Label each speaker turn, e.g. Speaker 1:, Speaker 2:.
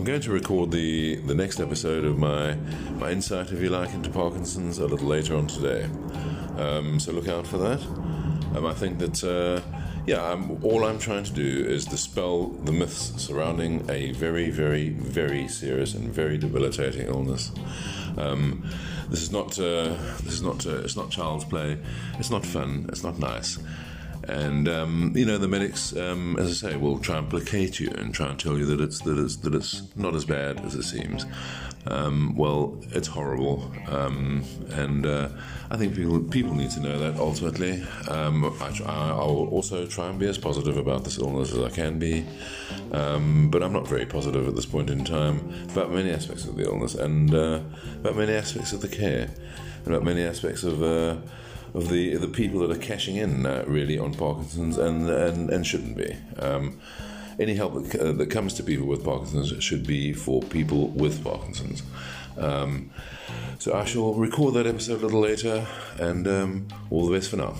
Speaker 1: I'm going to record the, the next episode of my, my insight, if you like, into Parkinson's a little later on today. Um, so look out for that. Um, I think that, uh, yeah, I'm, all I'm trying to do is dispel the myths surrounding a very, very, very serious and very debilitating illness. Um, this is not, uh, this is not, uh, it's not child's play. It's not fun. It's not nice. And um, you know the medics, um, as I say, will try and placate you and try and tell you that it's that it's that it's not as bad as it seems. Um, well, it's horrible, um, and uh, I think people people need to know that ultimately. Um, I, will also try and be as positive about this illness as I can be, um, but I'm not very positive at this point in time about many aspects of the illness and uh, about many aspects of the care, and about many aspects of. Uh, of the the people that are cashing in uh, really on Parkinson's and and, and shouldn't be. Um, any help that, uh, that, comes to people with Parkinson's should be for people with Parkinson's. Um, so I shall record that episode a little later, and um, all the best for now.